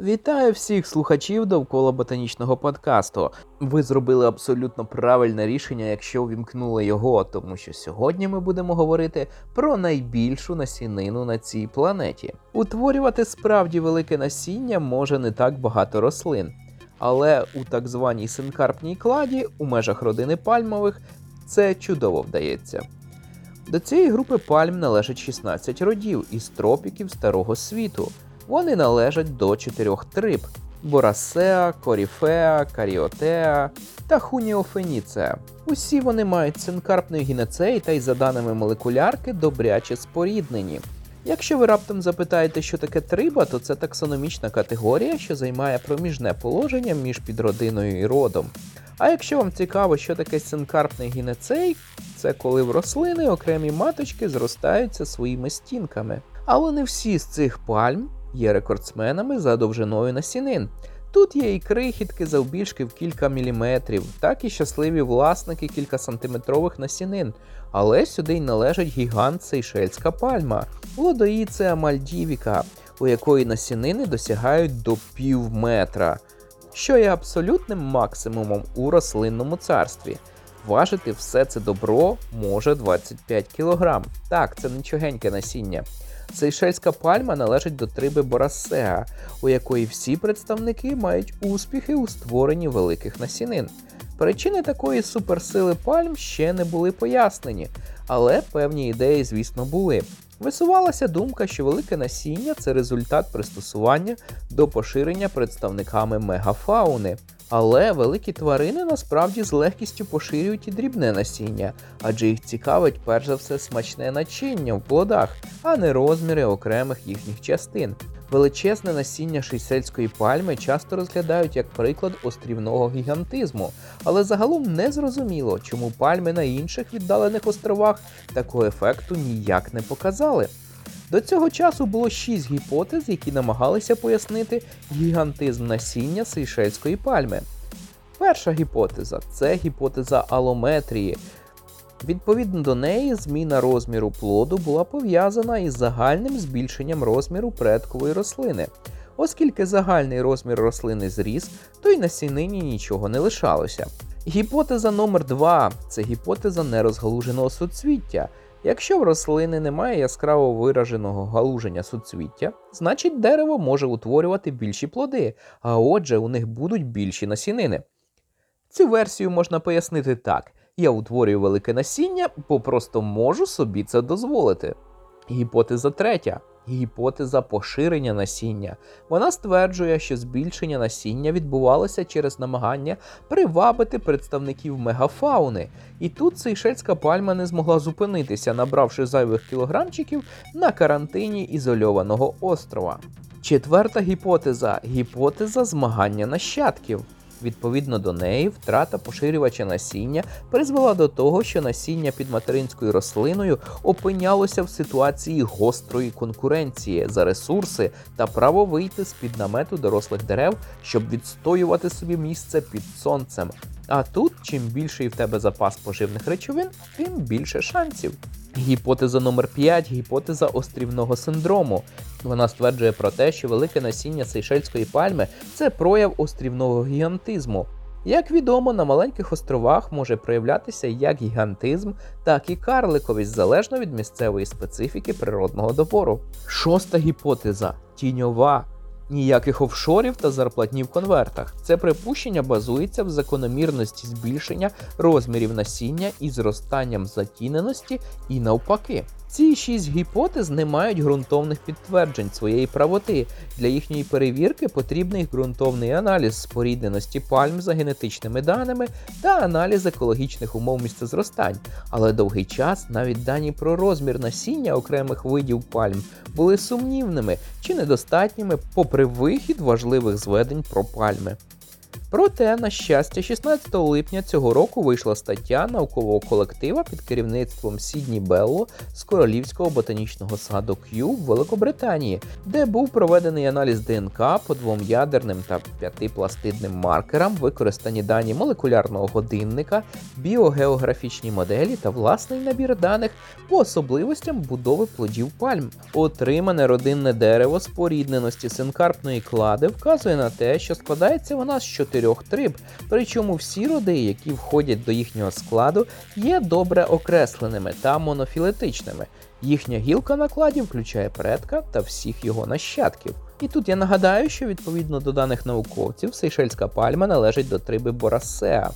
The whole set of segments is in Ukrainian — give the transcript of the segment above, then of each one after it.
Вітаю всіх слухачів довкола ботанічного подкасту. Ви зробили абсолютно правильне рішення, якщо увімкнули його, тому що сьогодні ми будемо говорити про найбільшу насінину на цій планеті. Утворювати справді велике насіння може не так багато рослин, але у так званій синкарпній кладі у межах родини пальмових це чудово вдається. До цієї групи пальм належить 16 родів із тропіків Старого світу. Вони належать до чотирьох триб: Борасеа, Коріфеа, Каріотеа та Хуніофеніцеа. Усі вони мають синкарпний гінецей та й за даними молекулярки добряче споріднені. Якщо ви раптом запитаєте, що таке триба, то це таксономічна категорія, що займає проміжне положення між підродиною і родом. А якщо вам цікаво, що таке синкарпний гінецей, це коли в рослини окремі маточки зростаються своїми стінками. Але не всі з цих пальм є рекордсменами за довжиною насінин. Тут є і крихітки завбільшки в кілька міліметрів, так і щасливі власники кількасантиметрових насінин. Але сюди й належить гігант сейшельська пальма, лодоїцеа мальдівіка, у якої насінини досягають до пів метра, що є абсолютним максимумом у рослинному царстві. Важити все це добро може 25 кг. Так, це нічогеньке насіння. Сейшельська пальма належить до триби Борасеа, у якої всі представники мають успіхи у створенні великих насінин. Причини такої суперсили пальм ще не були пояснені, але певні ідеї, звісно, були. Висувалася думка, що велике насіння це результат пристосування до поширення представниками мегафауни. Але великі тварини насправді з легкістю поширюють і дрібне насіння, адже їх цікавить перш за все смачне начиння в плодах, а не розміри окремих їхніх частин. Величезне насіння шейсельської пальми часто розглядають як приклад острівного гігантизму, але загалом не зрозуміло, чому пальми на інших віддалених островах такого ефекту ніяк не показали. До цього часу було шість гіпотез, які намагалися пояснити гігантизм насіння сейшельської пальми. Перша гіпотеза це гіпотеза алометрії. Відповідно до неї, зміна розміру плоду була пов'язана із загальним збільшенням розміру предкової рослини. Оскільки загальний розмір рослини зріс, то й на сінині нічого не лишалося. Гіпотеза номер 2 це гіпотеза нерозгалуженого суцвіття. Якщо в рослини немає яскраво вираженого галуження суцвіття, значить дерево може утворювати більші плоди, а отже, у них будуть більші насінини. Цю версію можна пояснити так: я утворюю велике насіння, бо просто можу собі це дозволити. Гіпотеза третя. Гіпотеза поширення насіння. Вона стверджує, що збільшення насіння відбувалося через намагання привабити представників мегафауни, і тут сейшельська пальма не змогла зупинитися, набравши зайвих кілограмчиків на карантині ізольованого острова. Четверта гіпотеза гіпотеза змагання нащадків. Відповідно до неї, втрата поширювача насіння призвела до того, що насіння під материнською рослиною опинялося в ситуації гострої конкуренції за ресурси та право вийти з під намету дорослих дерев, щоб відстоювати собі місце під сонцем. А тут, чим більший в тебе запас поживних речовин, тим більше шансів. Гіпотеза номер 5 гіпотеза острівного синдрому. Вона стверджує про те, що велике насіння сейшельської пальми це прояв острівного гігантизму. Як відомо, на маленьких островах може проявлятися як гігантизм, так і карликовість залежно від місцевої специфіки природного добору. Шоста гіпотеза тіньова. Ніяких офшорів та зарплатні в конвертах. Це припущення базується в закономірності збільшення розмірів насіння і зростанням затіненості і навпаки. Ці шість гіпотез не мають ґрунтовних підтверджень своєї правоти. Для їхньої перевірки потрібний ґрунтовний аналіз спорідненості пальм за генетичними даними та аналіз екологічних умов місцезростань. Але довгий час навіть дані про розмір насіння окремих видів пальм були сумнівними чи недостатніми попри вихід важливих зведень про пальми. Проте, на щастя, 16 липня цього року вийшла стаття наукового колектива під керівництвом Сідні Белло з Королівського ботанічного саду К'ю в Великобританії, де був проведений аналіз ДНК по двом ядерним та п'ятипластидним маркерам, використані дані молекулярного годинника, біогеографічні моделі та власний набір даних по особливостям будови плодів пальм. Отримане родинне дерево спорідненості синкарпної клади вказує на те, що складається вона з чотирьох триб, причому всі роди, які входять до їхнього складу, є добре окресленими та монофілетичними. Їхня гілка накладів включає предка та всіх його нащадків. І тут я нагадаю, що відповідно до даних науковців, сейшельська пальма належить до триби Борасеа.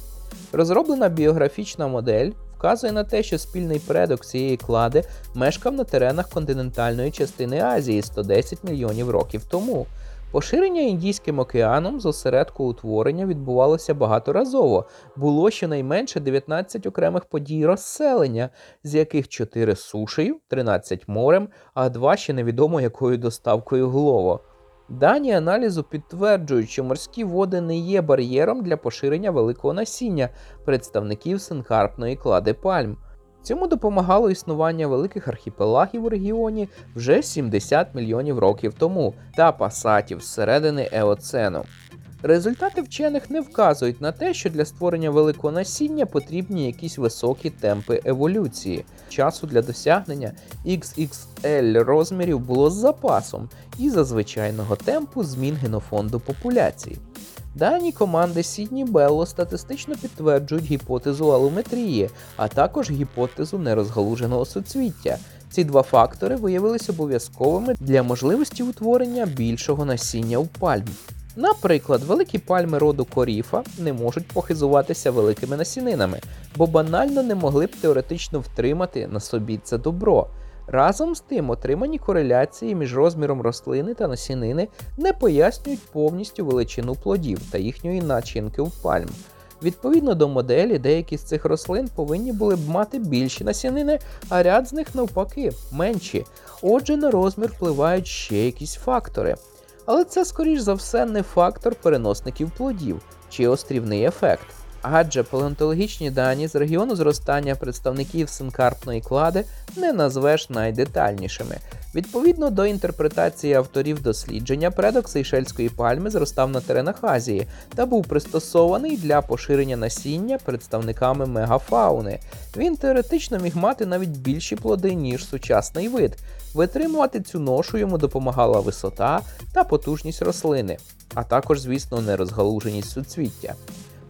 Розроблена біографічна модель вказує на те, що спільний предок цієї клади мешкав на теренах континентальної частини Азії 110 мільйонів років тому. Поширення Індійським океаном з осередку утворення відбувалося багаторазово. Було щонайменше 19 окремих подій розселення, з яких 4 сушею, 13 морем, а 2 ще невідомо якою доставкою глово. Дані аналізу підтверджують, що морські води не є бар'єром для поширення великого насіння представників синхарпної клади пальм. Цьому допомагало існування великих архіпелагів у регіоні вже 70 мільйонів років тому та пасатів з середини Еоцену. Результати вчених не вказують на те, що для створення великого насіння потрібні якісь високі темпи еволюції. Часу для досягнення XXL розмірів було з запасом і за звичайного темпу змін генофонду популяції. Дані команди Сідні Белло статистично підтверджують гіпотезу алометрії, а також гіпотезу нерозгалуженого суцвіття. Ці два фактори виявилися обов'язковими для можливості утворення більшого насіння у пальм. Наприклад, великі пальми роду коріфа не можуть похизуватися великими насінинами, бо банально не могли б теоретично втримати на собі це добро. Разом з тим, отримані кореляції між розміром рослини та насінини не пояснюють повністю величину плодів та їхньої начинки в пальм. Відповідно до моделі, деякі з цих рослин повинні були б мати більші насінини, а ряд з них навпаки менші. Отже, на розмір впливають ще якісь фактори. Але це, скоріш за все, не фактор переносників плодів чи острівний ефект. Адже палеонтологічні дані з регіону зростання представників синкарпної клади не назвеш найдетальнішими. Відповідно до інтерпретації авторів дослідження, предок сейшельської пальми зростав на теренах Азії та був пристосований для поширення насіння представниками мегафауни. Він теоретично міг мати навіть більші плоди, ніж сучасний вид. Витримувати цю ношу йому допомагала висота та потужність рослини, а також, звісно, нерозгалуженість суцвіття.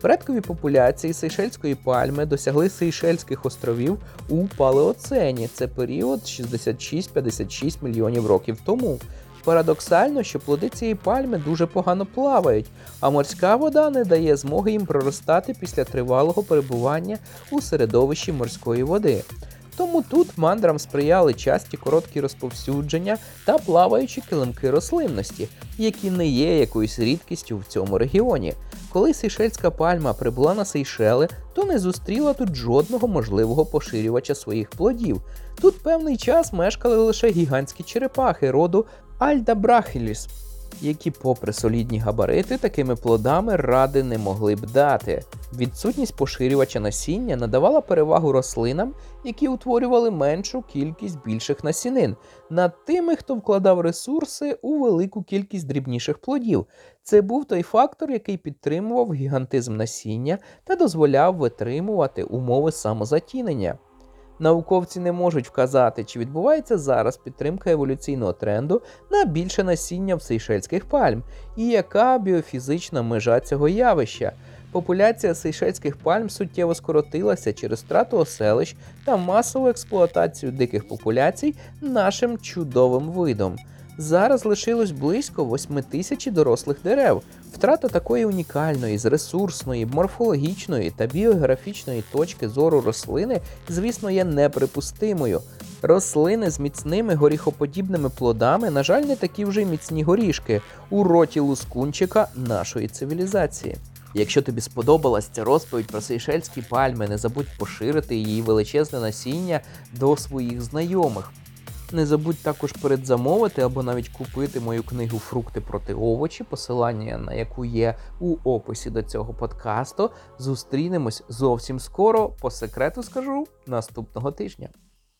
Предкові популяції сейшельської пальми досягли Сейшельських островів у палеоцені. Це період 66-56 мільйонів років тому. Парадоксально, що плоди цієї пальми дуже погано плавають, а морська вода не дає змоги їм проростати після тривалого перебування у середовищі морської води. Тому тут мандрам сприяли часті короткі розповсюдження та плаваючі килимки рослинності, які не є якоюсь рідкістю в цьому регіоні. Коли сейшельська пальма прибула на Сейшели, то не зустріла тут жодного можливого поширювача своїх плодів. Тут певний час мешкали лише гігантські черепахи роду Альдабрахіліс, які, попри солідні габарити, такими плодами ради не могли б дати. Відсутність поширювача насіння надавала перевагу рослинам, які утворювали меншу кількість більших насінин, над тими, хто вкладав ресурси у велику кількість дрібніших плодів. Це був той фактор, який підтримував гігантизм насіння та дозволяв витримувати умови самозатінення. Науковці не можуть вказати, чи відбувається зараз підтримка еволюційного тренду на більше насіння в сейшельських пальм, і яка біофізична межа цього явища. Популяція сейшельських пальм суттєво скоротилася через втрату оселищ та масову експлуатацію диких популяцій нашим чудовим видом. Зараз лишилось близько 8 тисяч дорослих дерев. Втрата такої унікальної, з ресурсної, морфологічної та біографічної точки зору рослини, звісно, є неприпустимою. Рослини з міцними горіхоподібними плодами, на жаль, не такі вже й міцні горішки у роті лускунчика нашої цивілізації. Якщо тобі сподобалась ця розповідь про сейшельські пальми, не забудь поширити її величезне насіння до своїх знайомих. Не забудь також передзамовити або навіть купити мою книгу Фрукти проти овочі, посилання на яку є у описі до цього подкасту. Зустрінемось зовсім скоро. По секрету скажу наступного тижня.